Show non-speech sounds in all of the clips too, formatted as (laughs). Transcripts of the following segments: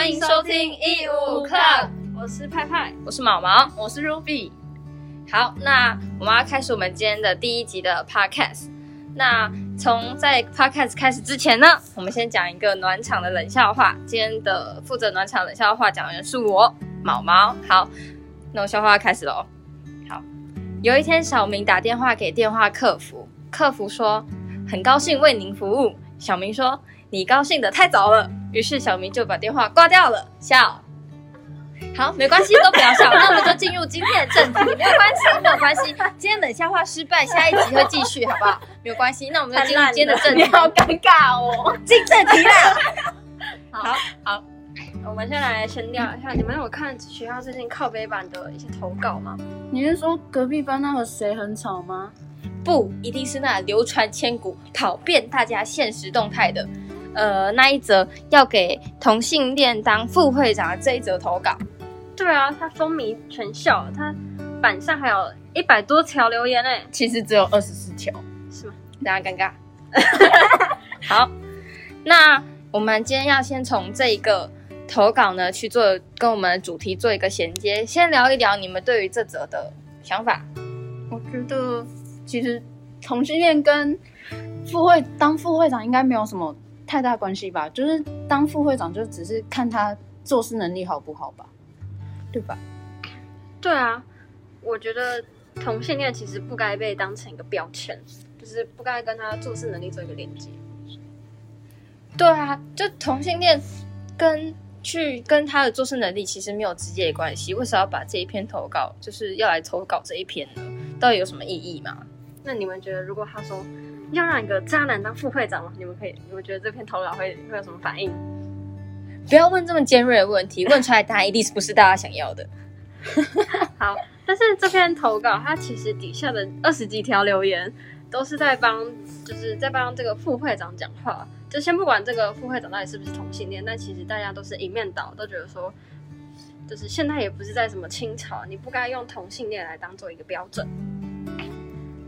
欢迎收听一五 Club，我是派派，我是毛毛。我是 Ruby，好，那我们要开始我们今天的第一集的 Podcast。那从在 Podcast 开始之前呢，我们先讲一个暖场的冷笑话。今天的负责暖场冷笑话讲的人是我毛毛。好，那我笑话要开始喽。好，有一天小明打电话给电话客服，客服说很高兴为您服务。小明说你高兴的太早了，于是小明就把电话挂掉了。笑。好，没关系，都不要笑。那我们就进入今天的正题，没有关系，(laughs) 没有关系。今天冷笑话失败，下一集会继续，好不好？(laughs) 没有关系，那我们就进入今天的正题。好尴尬哦。进正题啦。(laughs) 好好，我们先来先聊一下，你们有看学校最近靠背版的一些投稿吗？你是说隔壁班那个谁很吵吗？不一定是那流传千古、跑遍大家现实动态的，呃，那一则要给同性恋当副会长的这一则投稿。对啊，他风靡全校，他板上还有一百多条留言呢，其实只有二十四条。是吗？大家尴尬。(laughs) 好，那我们今天要先从这一个投稿呢去做跟我们的主题做一个衔接，先聊一聊你们对于这则的想法。我觉得其实同性恋跟副会当副会长应该没有什么太大关系吧，就是当副会长就只是看他做事能力好不好吧，对吧？对啊，我觉得同性恋其实不该被当成一个标签，就是不该跟他做事能力做一个连接。对啊，就同性恋跟去跟他的做事能力其实没有直接的关系，为什么要把这一篇投稿就是要来投稿这一篇呢？到底有什么意义吗？那你们觉得，如果他说要让一个渣男当副会长吗？你们可以，你们觉得这篇投稿会会有什么反应？不要问这么尖锐的问题，问出来答案一定是不是大家想要的。(laughs) 好，但是这篇投稿它其实底下的二十几条留言都是在帮，就是在帮这个副会长讲话。就先不管这个副会长到底是不是同性恋，但其实大家都是一面倒，都觉得说，就是现在也不是在什么清朝，你不该用同性恋来当做一个标准。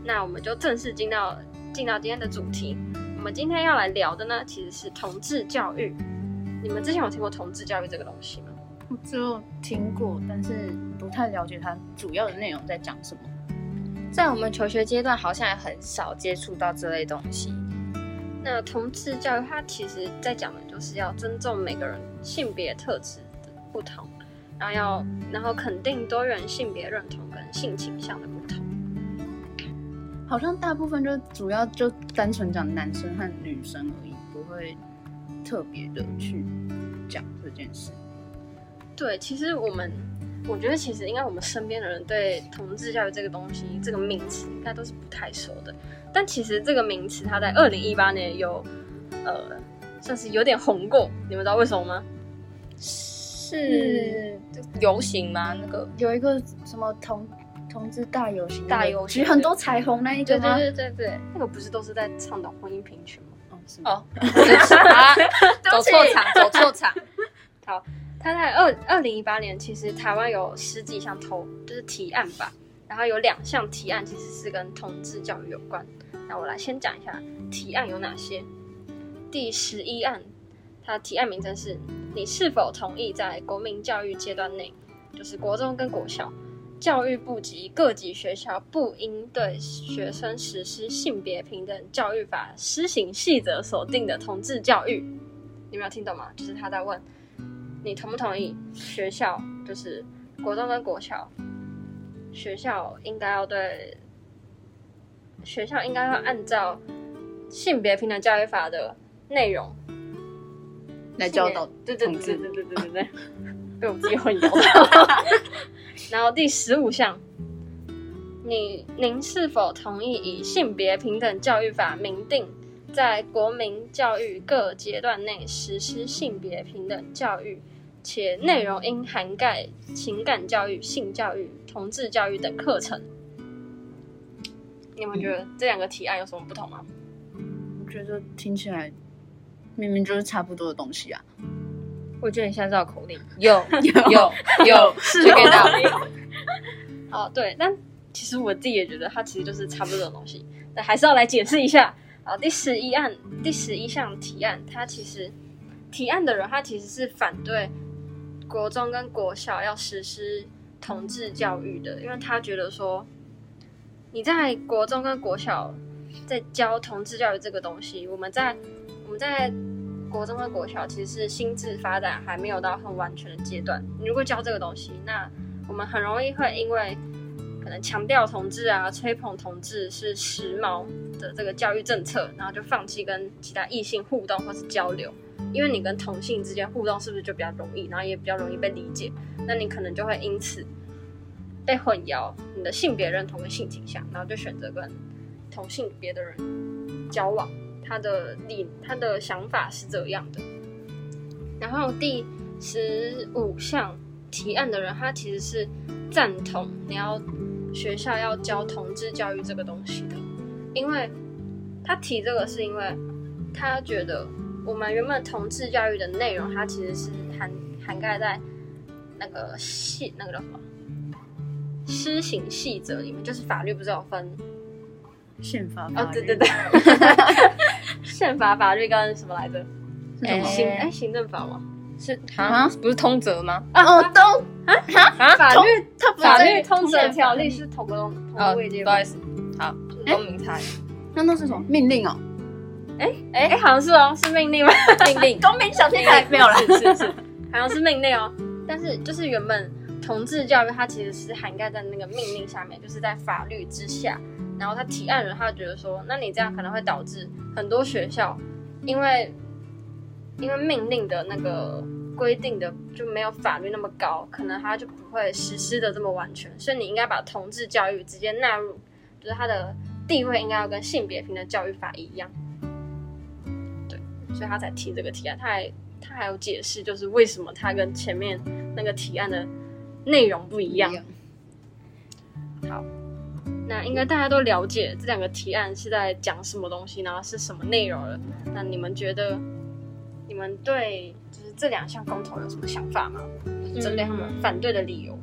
那我们就正式进到进到今天的主题。我们今天要来聊的呢，其实是同志教育。你们之前有听过同志教育这个东西吗？我只有听过，但是不太了解它主要的内容在讲什么。在我们求学阶段，好像也很少接触到这类东西。那同志教育它其实在讲的就是要尊重每个人性别特质的不同，然后要然后肯定多元性别认同跟性倾向的不同。好像大部分就主要就单纯讲男生和女生而已，不会特别的去讲这件事。对，其实我们我觉得其实应该我们身边的人对同志教育这个东西这个名词应该都是不太熟的。但其实这个名词它在二零一八年有呃算是有点红过，你们知道为什么吗？是游行吗？那个有一个什么同同志大游行，大游行举很多彩虹那一个吗？对对对对对，那个不是都是在倡导婚姻平权吗？哦，是吗？(laughs) 走错场，走错场。好，他在二二零一八年，其实台湾有十几项投就是提案吧，然后有两项提案其实是跟同志教育有关。那我来先讲一下提案有哪些。第十一案，它提案名称是：你是否同意在国民教育阶段内，就是国中跟国小，教育部及各级学校不应对学生实施性别平等教育法施行细则所定的同志教育？你没有听懂吗？就是他在问你同不同意学校，就是国中跟国小，学校应该要对学校应该要按照性别平等教育法的内容来教导对对同志对对对对对对，被我自己混淆了。然后第十五项，你您是否同意以性别平等教育法明定，在国民教育各阶段内实施性别平等教育，且内容应涵盖情感教育、性教育、同志教育等课程？你们觉得这两个提案有什么不同吗？我觉得听起来明明就是差不多的东西啊。我觉得你现在知道口令，有有有 (laughs) 有，(laughs) 是就给到。(laughs) 哦，对，但其实我自己也觉得它其实就是差不多的东西，但还是要来解释一下。啊，第十一案第十一项提案，它其实提案的人他其实是反对国中跟国小要实施同志教育的，因为他觉得说，你在国中跟国小在教同志教育这个东西，我们在我们在国中和国小其实是心智发展还没有到很完全的阶段。你如果教这个东西，那我们很容易会因为可能强调同志啊、吹捧同志是时髦的这个教育政策，然后就放弃跟其他异性互动或是交流。因为你跟同性之间互动是不是就比较容易，然后也比较容易被理解？那你可能就会因此被混淆你的性别认同跟性倾向，然后就选择跟同性别的人交往。他的理他的想法是这样的。然后第十五项提案的人，他其实是赞同你要学校要教同志教育这个东西的，因为他提这个是因为他觉得。我们原本同志教育的内容，它其实是涵涵盖在那个细那个叫什么施行细则里面，就是法律不是有分宪法哦，对对对，(laughs) 宪法法律跟什么来着？行哎行政法吗？是啊，不是通则吗？啊哦，通啊？啊，法律它法律通则条例是同个同个位阶，不好意思，好公民差异，那那是什么？命令哦？哎哎，好像是哦，是命令吗？命令，(laughs) 公民小天才。(laughs) 没有了，是是是，好像是命令哦。但是就是原本同志教育，它其实是涵盖在那个命令下面，就是在法律之下。然后他提案人，他觉得说，那你这样可能会导致很多学校，因为因为命令的那个规定的就没有法律那么高，可能他就不会实施的这么完全。所以你应该把同志教育直接纳入，就是他的地位应该要跟性别平等教育法一样。对所以他才提这个提案，他还他还有解释，就是为什么他跟前面那个提案的内容不一样。好，那应该大家都了解这两个提案是在讲什么东西，然后是什么内容了。那你们觉得，你们对就是这两项公投有什么想法吗？针对他们反对的理由，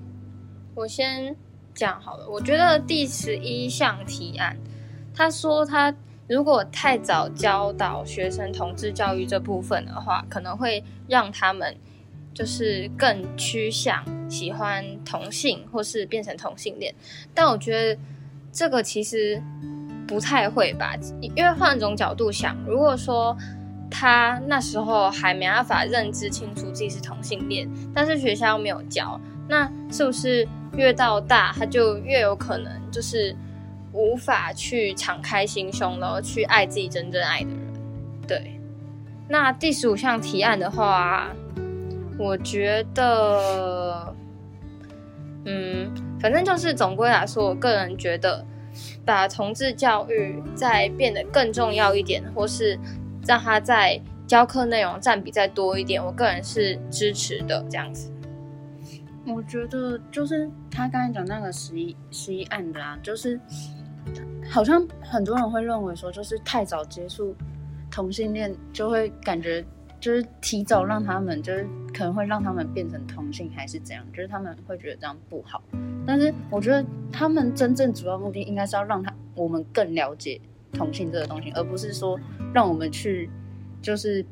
我先讲好了。我觉得第十一项提案，他说他。如果太早教导学生同志教育这部分的话，可能会让他们就是更趋向喜欢同性，或是变成同性恋。但我觉得这个其实不太会吧，因为换种角度想，如果说他那时候还没办法认知清楚自己是同性恋，但是学校没有教，那是不是越到大他就越有可能就是？无法去敞开心胸了，去爱自己真正爱的人。对，那第十五项提案的话，我觉得，嗯，反正就是总归来说，我个人觉得，把同志教育再变得更重要一点，或是让他在教课内容占比再多一点，我个人是支持的。这样子，我觉得就是他刚才讲那个十一十一案的啦，就是。好像很多人会认为说，就是太早接触同性恋，就会感觉就是提早让他们，就是可能会让他们变成同性，还是怎样？就是他们会觉得这样不好。但是我觉得他们真正主要目的应该是要让他我们更了解同性这个东西，而不是说让我们去就是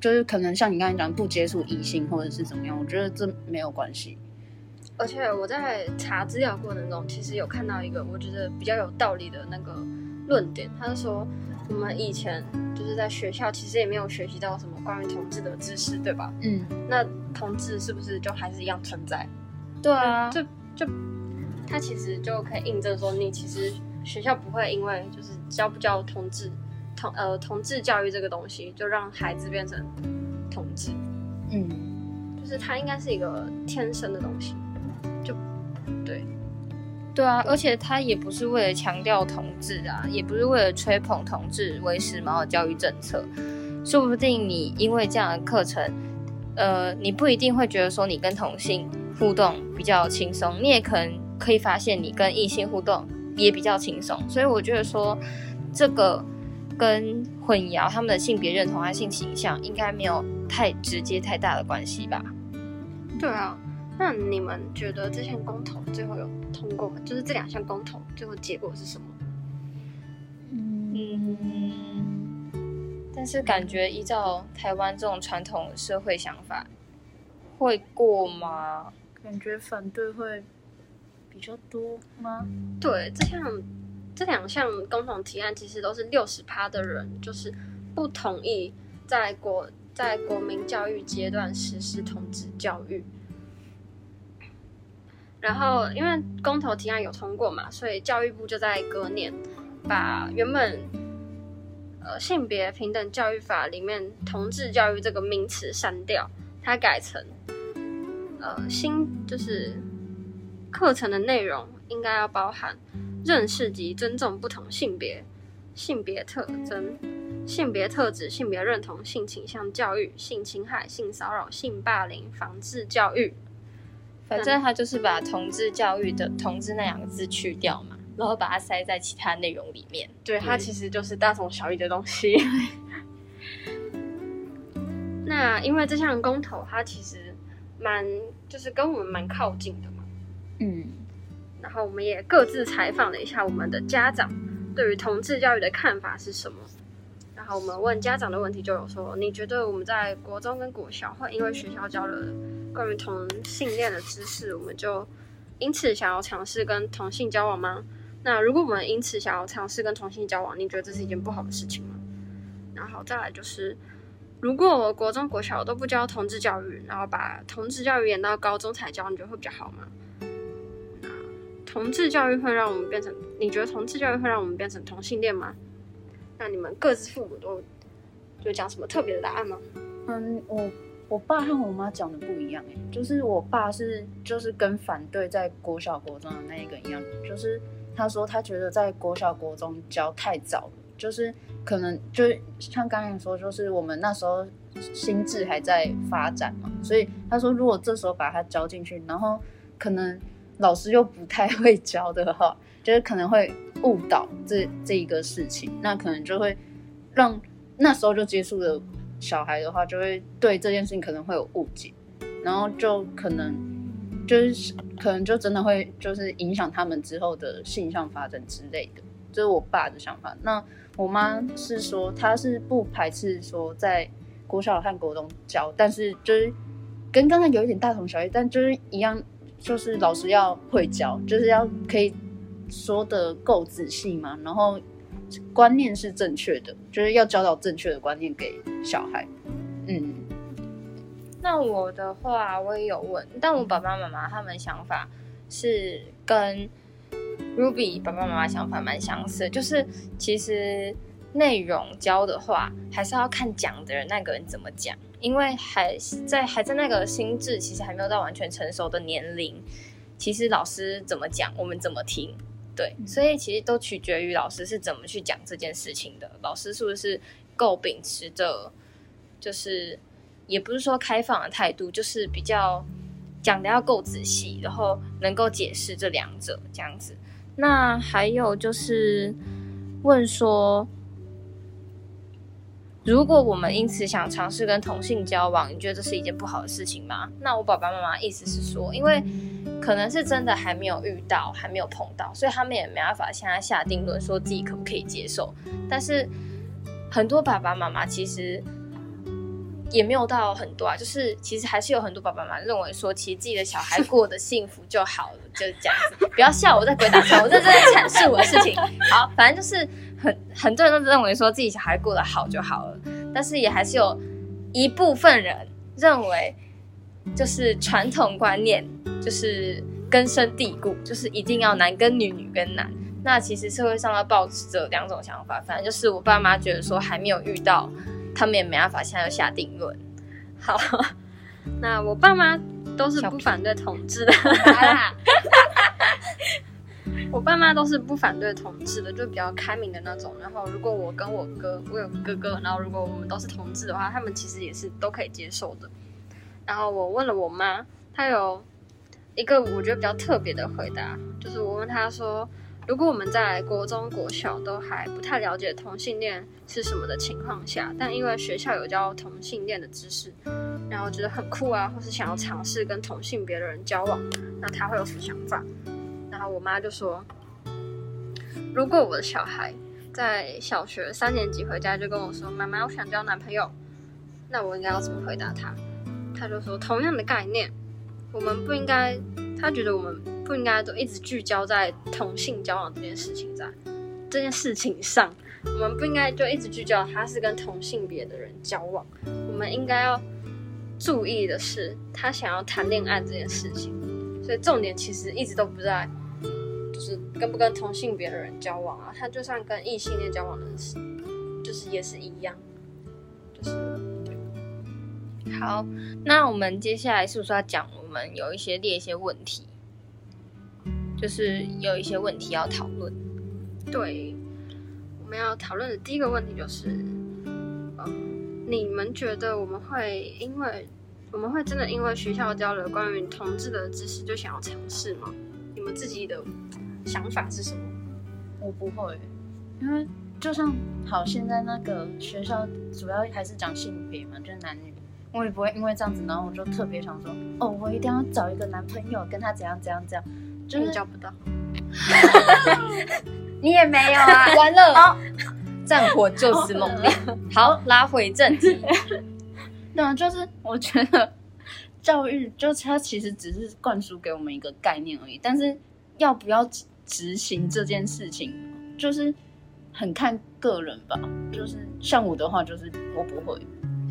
就是可能像你刚才讲不接触异性或者是怎么样。我觉得这没有关系。而且我在查资料过程中，其实有看到一个我觉得比较有道理的那个论点，他是说我们以前就是在学校其实也没有学习到什么关于同志的知识，对吧？嗯，那同志是不是就还是一样存在？对啊，就就他其实就可以印证说，你其实学校不会因为就是教不教同志同呃同志教育这个东西，就让孩子变成同志。嗯，就是他应该是一个天生的东西。就对，对啊，而且他也不是为了强调同志啊，也不是为了吹捧同志为时髦的教育政策。说不定你因为这样的课程，呃，你不一定会觉得说你跟同性互动比较轻松，你也可能可以发现你跟异性互动也比较轻松。所以我觉得说这个跟混淆他们的性别认同和性倾向应该没有太直接太大的关系吧？对啊。那你们觉得这项公投最后有通过吗？就是这两项公投最后结果是什么？嗯，但是感觉依照台湾这种传统社会想法，会过吗？感觉反对会比较多吗？对，这项这两项共同提案其实都是六十趴的人，就是不同意在国在国民教育阶段实施同志教育。然后，因为公投提案有通过嘛，所以教育部就在隔年把原本呃性别平等教育法里面同志教育这个名词删掉，它改成呃新就是课程的内容应该要包含认识及尊重不同性别、性别特征、性别特质、性别认同、性倾向教育、性侵害、性骚扰、性霸凌防治教育。反正他就是把同志教育的“同志”那两个字去掉嘛，然后把它塞在其他内容里面。对，它其实就是大同小异的东西。(laughs) 那因为这项公投，它其实蛮就是跟我们蛮靠近的嘛。嗯，然后我们也各自采访了一下我们的家长对于同志教育的看法是什么。然后我们问家长的问题就有说：你觉得我们在国中跟国小会因为学校教了关于同性恋的知识，我们就因此想要尝试跟同性交往吗？那如果我们因此想要尝试跟同性交往，你觉得这是一件不好的事情吗？然后再来就是，如果我国中国小都不教同志教育，然后把同志教育延到高中才教，你觉得会比较好吗？那同志教育会让我们变成？你觉得同志教育会让我们变成同性恋吗？那你们各自父母都就讲什么特别的答案吗？嗯，我我爸和我妈讲的不一样哎，就是我爸是就是跟反对在国小国中的那一个一样，就是他说他觉得在国小国中教太早了，就是可能就像刚才说，就是我们那时候心智还在发展嘛，所以他说如果这时候把他教进去，然后可能老师又不太会教的话，就是可能会误导这这一个事情，那可能就会让那时候就接触的小孩的话，就会对这件事情可能会有误解，然后就可能就是可能就真的会就是影响他们之后的性向发展之类的，这是我爸的想法。那我妈是说，她是不排斥说在国小和国中教，但是就是跟刚才有一点大同小异，但就是一样，就是老师要会教，就是要可以说的够仔细嘛，然后观念是正确的，就是要教导正确的观念给小孩。嗯，那我的话，我也有问，但我爸爸妈妈他们想法是跟 Ruby 爸爸妈妈想法蛮相似，就是其实内容教的话，还是要看讲的人那个人怎么讲，因为还在还在那个心智其实还没有到完全成熟的年龄，其实老师怎么讲，我们怎么听。对，所以其实都取决于老师是怎么去讲这件事情的。老师是不是够秉持着，就是也不是说开放的态度，就是比较讲的要够仔细，然后能够解释这两者这样子。那还有就是问说，如果我们因此想尝试跟同性交往，你觉得这是一件不好的事情吗？那我爸爸妈妈意思是说，因为可能是真的还没有遇到，还没有碰到，所以他们也没办法现在下定论说自己可不可以接受。但是很多爸爸妈妈其实也没有到很多啊，就是其实还是有很多爸爸妈妈认为说，其实自己的小孩过得幸福就好了，就是这样子。不要笑我在鬼打墙，我在这里阐述我的事情。好，反正就是 (laughs) 很很多人都认为说自己小孩过得好就好了，但是也还是有一部分人认为，就是传统观念就是根深蒂固，就是一定要男跟女，女跟男。那其实社会上要保持着两种想法，反正就是我爸妈觉得说还没有遇到，他们也没办法现在就下定论。好，(laughs) 那我爸妈都是不反对同志的，(laughs) 我爸妈都是不反对同志的，就比较开明的那种。然后如果我跟我哥，我有哥哥，然后如果我们都是同志的话，他们其实也是都可以接受的。然后我问了我妈，她有一个我觉得比较特别的回答，就是我问她说，如果我们在国中、国小都还不太了解同性恋是什么的情况下，但因为学校有教同性恋的知识，然后觉得很酷啊，或是想要尝试跟同性别的人交往，那她会有什么想法？然后我妈就说，如果我的小孩在小学三年级回家就跟我说：“妈妈，我想交男朋友。”那我应该要怎么回答他？他就说，同样的概念，我们不应该，他觉得我们不应该都一直聚焦在同性交往这件事情在这件事情上，我们不应该就一直聚焦他是跟同性别的人交往，我们应该要注意的是他想要谈恋爱这件事情，所以重点其实一直都不在。就是跟不跟同性别的人交往啊，他就算跟异性恋交往的是，就是也是一样，就是好，那我们接下来是不是要讲我们有一些列一些问题，就是有一些问题要讨论。对，我们要讨论的第一个问题就是，嗯，你们觉得我们会因为我们会真的因为学校教了关于同志的知识就想要尝试吗？你们自己的想法是什么？我不会，因为就像好，现在那个学校主要还是讲性别嘛，就是男女。我也不会因为这样子，然后我就特别想说，哦，我一定要找一个男朋友，跟他怎样怎样怎样，就是找不到。(laughs) 你也没有啊，完了，战火就此猛烈。好，拉回正题。(laughs) 对啊，就是我觉得教育就是它其实只是灌输给我们一个概念而已，但是要不要执执行这件事情，就是很看个人吧。就是像我的话，就是我不会。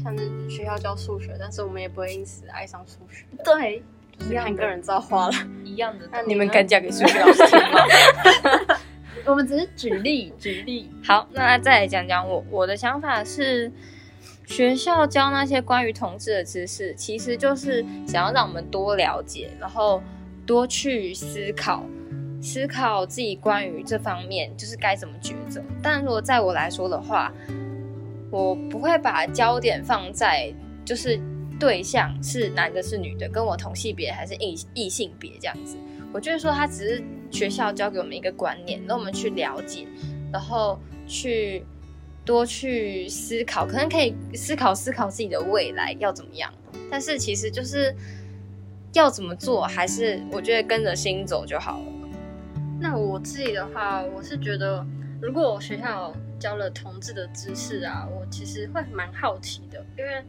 像是学校教数学，但是我们也不会因此爱上数学，对，就是看个人造化了。一样的。那你们敢嫁给数学老师吗？(laughs) 我们只是举例举例。好，那再来讲讲我我的想法是，学校教那些关于同志的知识，其实就是想要让我们多了解，然后多去思考，思考自己关于这方面就是该怎么抉择。但如果在我来说的话，我不会把焦点放在就是对象是男的是女的，跟我同性别还是异异性别这样子。我就是说，他只是学校教给我们一个观念，让我们去了解，然后去多去思考，可能可以思考思考自己的未来要怎么样。但是其实就是要怎么做，还是我觉得跟着心走就好了。那我自己的话，我是觉得，如果我学校教了同志的知识啊，我其实会蛮好奇的，因为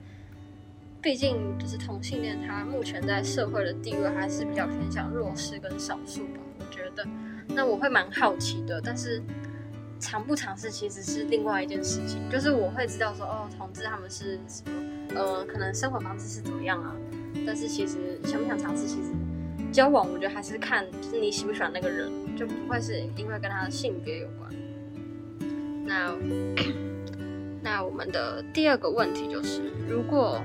毕竟就是同性恋，他目前在社会的地位还是比较偏向弱势跟少数吧。我觉得，那我会蛮好奇的，但是尝不尝试其实是另外一件事情。就是我会知道说，哦，同志他们是什么，呃，可能生活方式是怎么样啊。但是其实想不想尝试，其实交往我觉得还是看是你喜不喜欢那个人，就不会是因为跟他的性别有关。那 (coughs) 那我们的第二个问题就是，如果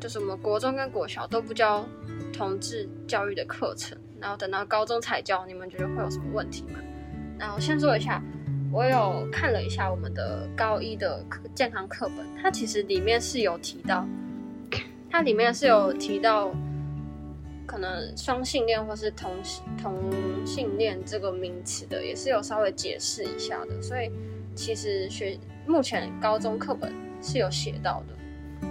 就是我们国中跟国小都不教同志教育的课程，然后等到高中才教，你们觉得会有什么问题吗？那我先说一下，我有看了一下我们的高一的课健康课本，它其实里面是有提到，它里面是有提到可能双性恋或是同同性恋这个名词的，也是有稍微解释一下的，所以。其实学目前高中课本是有写到的。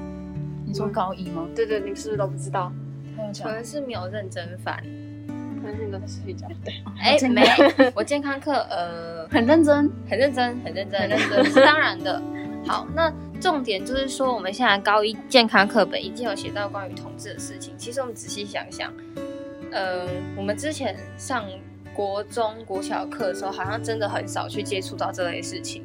你说高一吗？对对，你是不是都不知道？可能是没有认真翻，可能是你都在睡觉。对，(laughs) 哎，没，(laughs) 我健康课呃很认真，很认真，很认真，很认真是当然的。好，那重点就是说，我们现在高一健康课本已经有写到关于同志的事情。其实我们仔细想想，呃，我们之前上。国中、国小课的时候，好像真的很少去接触到这类事情，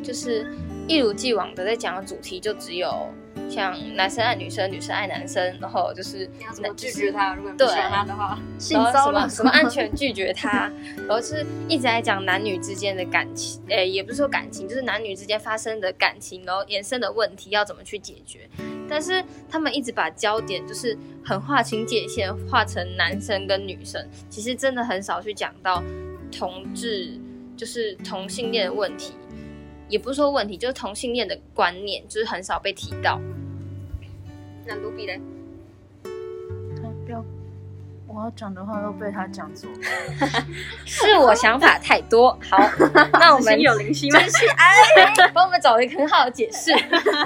就是一如既往的在讲的主题，就只有像男生爱女生、女生爱男生，然后就是怎么拒绝他，如果不喜欢他的话，然后什么什么安全拒绝他，然后是一直在讲男女之间的感情，诶，也不是说感情，就是男女之间发生的感情，然后延伸的问题要怎么去解决。但是他们一直把焦点就是很划清界限，划成男生跟女生，其实真的很少去讲到同志，就是同性恋的问题，也不是说问题，就是同性恋的观念，就是很少被提到。那卢比嘞？他不要，我要讲的话都被他讲走了，(laughs) 是我想法太多。好，(laughs) 那我们有灵犀吗？是哎，帮我们找了一个很好的解释。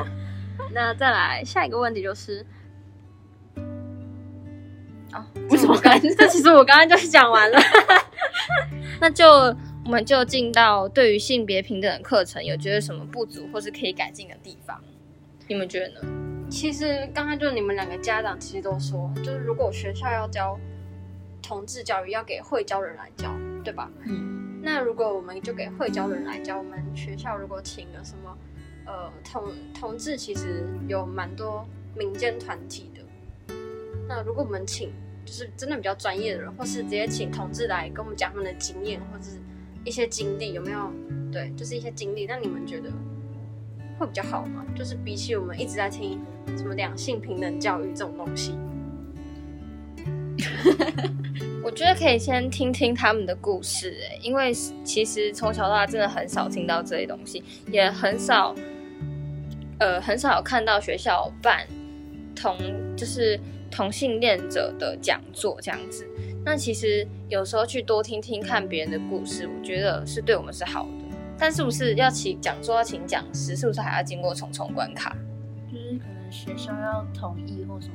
(laughs) 那再来下一个问题就是，哦，为什么？这其实我刚刚就是讲完了。那就我们就进到对于性别平等的课程，有觉得什么不足或是可以改进的地方？你们觉得呢？其实刚刚就你们两个家长其实都说，就是如果学校要教同志教育，要给会教的人来教，对吧？嗯，那如果我们就给会教的人来教，我们学校如果请了什么呃同同志，其实有蛮多民间团体的。那如果我们请就是真的比较专业的人，或是直接请同志来跟我们讲他们的经验或者是一些经历，有没有？对，就是一些经历。那你们觉得会比较好吗？就是比起我们一直在听什么两性平等教育这种东西，(laughs) 我觉得可以先听听他们的故事、欸，因为其实从小到大真的很少听到这些东西，也很少，呃，很少看到学校办同就是同性恋者的讲座这样子。那其实有时候去多听听看别人的故事，我觉得是对我们是好的。但是不是要请讲座要请讲师，是不是还要经过重重关卡？就是可能学校要同意或什么，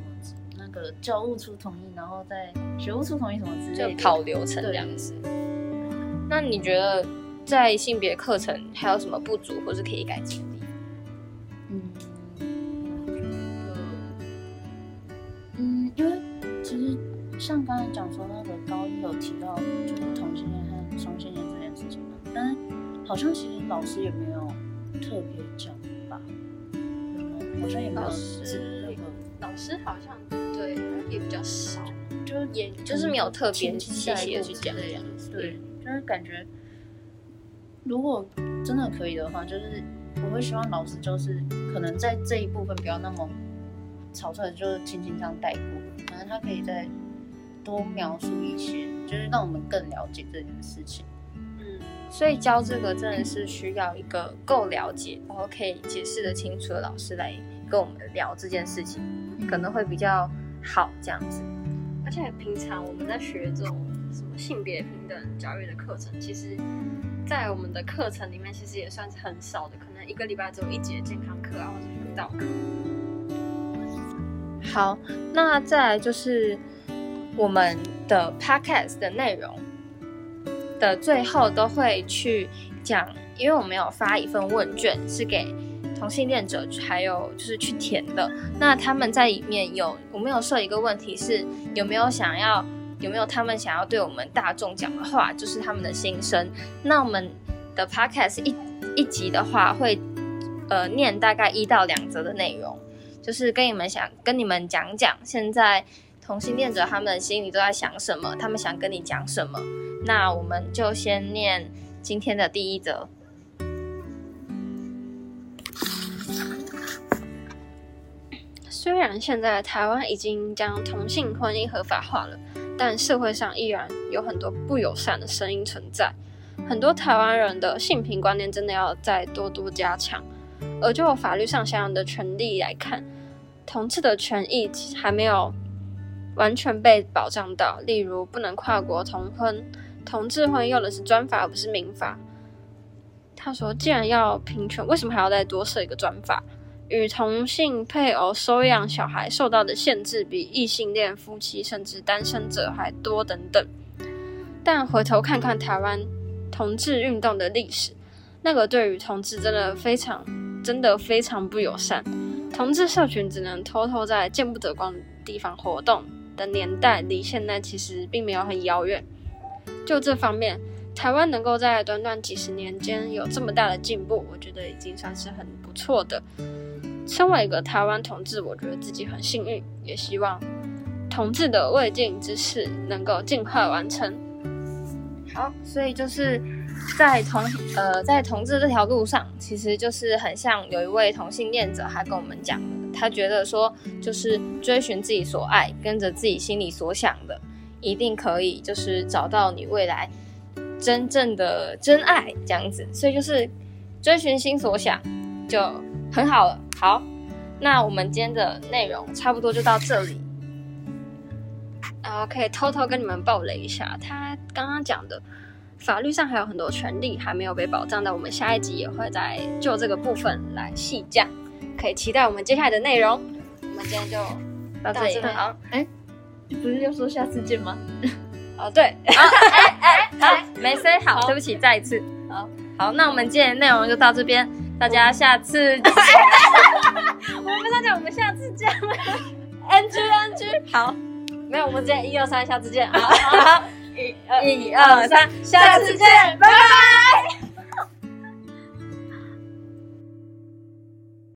那个教务处同意，然后再学务处同意什么之类的。跑流程这样子。那你觉得在性别课程还有什么不足或是可以改进的地方？嗯，嗯，因为其实像刚才讲说那个高一有提到就是同性恋和双性恋这件事情嘛，但是好像其实老师也没有特别讲吧，嗯好像也没有老师指那个，老师好像对也比较少。就是也就是没有特别轻细细的去讲。对，就是感觉如果真的可以的话，就是我会希望老师就是可能在这一部分不要那么草率，就是轻轻这样带过，可能他可以再多描述一些，就是让我们更了解这件事情。嗯，所以教这个真的是需要一个够了解，然后可以解释的清楚的老师来跟我们聊这件事情，可能会比较好这样子。而且平常我们在学这种什么性别平等教育的课程，其实，在我们的课程里面，其实也算是很少的，可能一个礼拜只有一节健康课啊，或者辅导课。好，那再来就是我们的 podcast 的内容的最后都会去讲，因为我们有发一份问卷是给同性恋者，还有就是去填的。那他们在里面有，我们有设一个问题是有没有想要，有没有他们想要对我们大众讲的话，就是他们的心声。那我们的 podcast 一一集的话会呃念大概一到两则的内容。就是跟你们想跟你们讲讲，现在同性恋者他们心里都在想什么，他们想跟你讲什么。那我们就先念今天的第一则。虽然现在台湾已经将同性婚姻合法化了，但社会上依然有很多不友善的声音存在。很多台湾人的性平观念真的要再多多加强。而就法律上相应的权利来看，同志的权益还没有完全被保障到，例如不能跨国同婚，同志婚用的是专法而不是民法。他说，既然要平权，为什么还要再多设一个专法？与同性配偶收养小孩受到的限制比异性恋夫妻甚至单身者还多等等。但回头看看台湾同志运动的历史，那个对于同志真的非常。真的非常不友善，同志社群只能偷偷在见不得光的地方活动的年代，离现在其实并没有很遥远。就这方面，台湾能够在短短几十年间有这么大的进步，我觉得已经算是很不错的。身为一个台湾同志，我觉得自己很幸运，也希望同志的未尽之事能够尽快完成。好，所以就是在同呃在同志这条路上，其实就是很像有一位同性恋者，还跟我们讲，他觉得说就是追寻自己所爱，跟着自己心里所想的，一定可以就是找到你未来真正的真爱这样子。所以就是追寻心所想就很好了。好，那我们今天的内容差不多就到这里。然后可以偷偷跟你们爆雷一下，他刚刚讲的法律上还有很多权利还没有被保障的，我们下一集也会再就这个部分来细讲，可以期待我们接下来的内容。我们今天就到这里，到这里好，不是要说下次见吗？哦对，好，没 say 好，对不起，再一次。好，好，那我们今天的内容就到这边，大家下次见。(laughs) 我们不是要讲我们下次次见，NG NG，好，没有，我们今天一二三，下次见，好，好，好。一二一二三，下次见，拜拜。